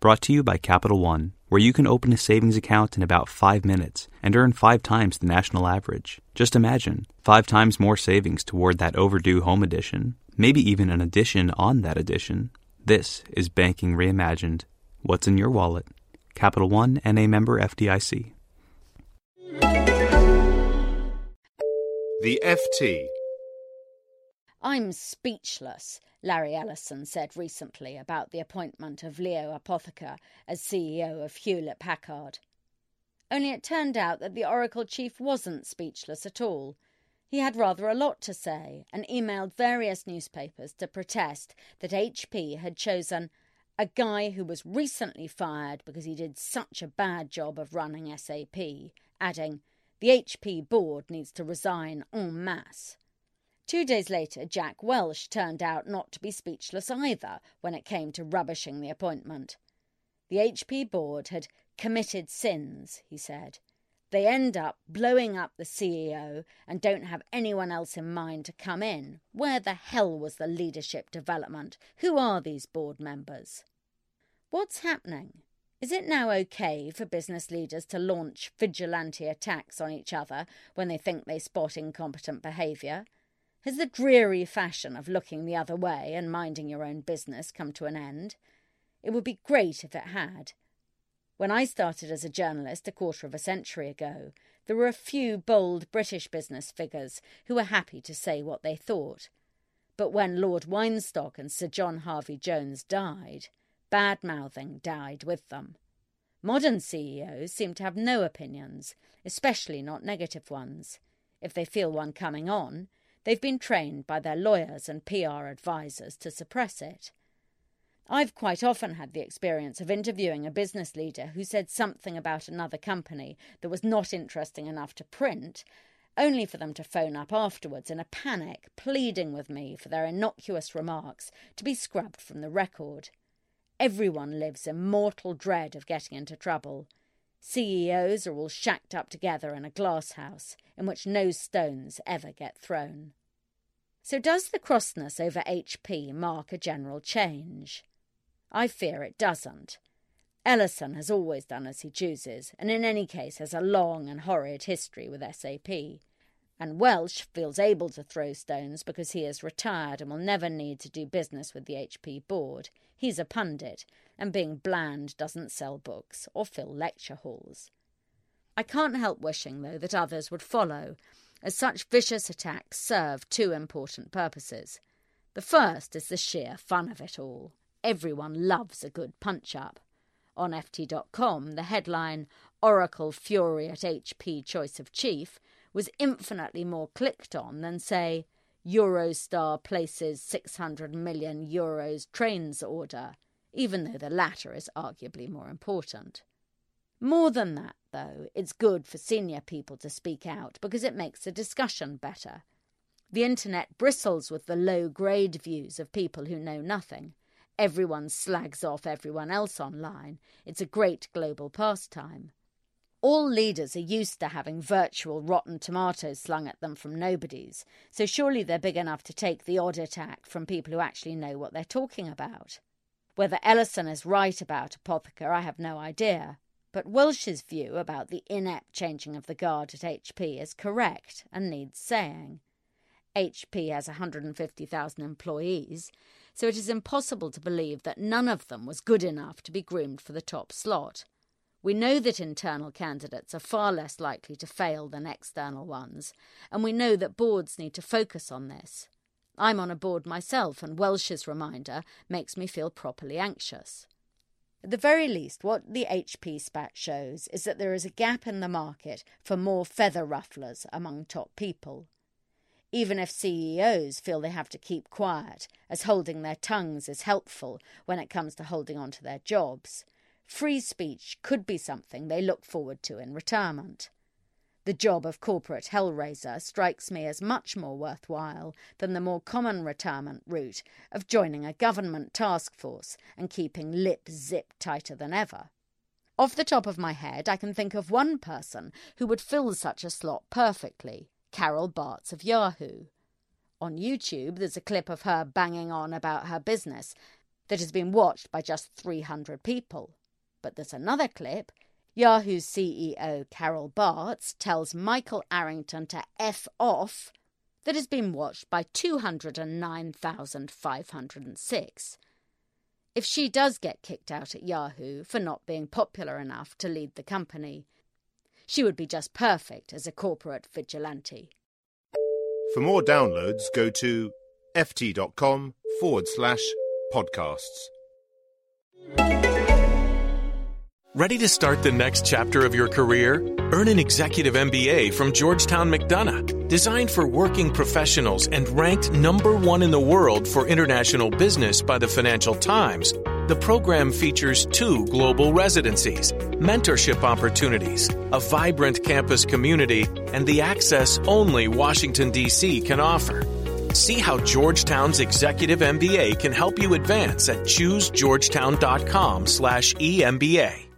Brought to you by Capital One, where you can open a savings account in about five minutes and earn five times the national average. Just imagine five times more savings toward that overdue home edition, maybe even an addition on that addition. This is Banking Reimagined. What's in your wallet? Capital One and a member FDIC. The FT. I'm speechless, Larry Ellison said recently about the appointment of Leo Apotheker as CEO of Hewlett Packard. Only it turned out that the Oracle chief wasn't speechless at all. He had rather a lot to say and emailed various newspapers to protest that HP had chosen a guy who was recently fired because he did such a bad job of running SAP, adding, The HP board needs to resign en masse. Two days later, Jack Welch turned out not to be speechless either when it came to rubbishing the appointment. The HP board had committed sins, he said. They end up blowing up the CEO and don't have anyone else in mind to come in. Where the hell was the leadership development? Who are these board members? What's happening? Is it now okay for business leaders to launch vigilante attacks on each other when they think they spot incompetent behaviour? Has the dreary fashion of looking the other way and minding your own business come to an end? It would be great if it had. When I started as a journalist a quarter of a century ago, there were a few bold British business figures who were happy to say what they thought. But when Lord Weinstock and Sir John Harvey Jones died, bad mouthing died with them. Modern CEOs seem to have no opinions, especially not negative ones. If they feel one coming on, They've been trained by their lawyers and PR advisors to suppress it. I've quite often had the experience of interviewing a business leader who said something about another company that was not interesting enough to print, only for them to phone up afterwards in a panic, pleading with me for their innocuous remarks to be scrubbed from the record. Everyone lives in mortal dread of getting into trouble. CEOs are all shacked up together in a glass house in which no stones ever get thrown. So, does the crossness over HP mark a general change? I fear it doesn't. Ellison has always done as he chooses, and in any case has a long and horrid history with SAP. And Welch feels able to throw stones because he is retired and will never need to do business with the HP board. He's a pundit, and being bland doesn't sell books or fill lecture halls. I can't help wishing, though, that others would follow, as such vicious attacks serve two important purposes. The first is the sheer fun of it all. Everyone loves a good punch up. On FT.com, the headline, Oracle Fury at HP Choice of Chief, was infinitely more clicked on than, say, Eurostar places 600 million euros trains order, even though the latter is arguably more important. More than that, though, it's good for senior people to speak out because it makes the discussion better. The internet bristles with the low grade views of people who know nothing. Everyone slags off everyone else online. It's a great global pastime. All leaders are used to having virtual rotten tomatoes slung at them from nobodies, so surely they're big enough to take the odd attack from people who actually know what they're talking about. Whether Ellison is right about Apotheker, I have no idea, but Welch's view about the inept changing of the guard at HP is correct and needs saying. HP has 150,000 employees, so it is impossible to believe that none of them was good enough to be groomed for the top slot. We know that internal candidates are far less likely to fail than external ones, and we know that boards need to focus on this. I'm on a board myself, and Welch's reminder makes me feel properly anxious. At the very least, what the HP spat shows is that there is a gap in the market for more feather rufflers among top people. Even if CEOs feel they have to keep quiet, as holding their tongues is helpful when it comes to holding on to their jobs, free speech could be something they look forward to in retirement. The job of corporate hellraiser strikes me as much more worthwhile than the more common retirement route of joining a government task force and keeping lip zip tighter than ever. Off the top of my head, I can think of one person who would fill such a slot perfectly Carol Bartz of Yahoo. On YouTube, there's a clip of her banging on about her business that has been watched by just 300 people. But there's another clip. Yahoo's CEO Carol Bartz tells Michael Arrington to F off that has been watched by 209,506. If she does get kicked out at Yahoo for not being popular enough to lead the company, she would be just perfect as a corporate vigilante. For more downloads, go to ft.com forward slash podcasts. Ready to start the next chapter of your career? Earn an executive MBA from Georgetown McDonough, designed for working professionals and ranked number one in the world for international business by the Financial Times. The program features two global residencies, mentorship opportunities, a vibrant campus community, and the access only Washington, D.C. can offer. See how Georgetown's Executive MBA can help you advance at choosegeorgetown.com slash EMBA.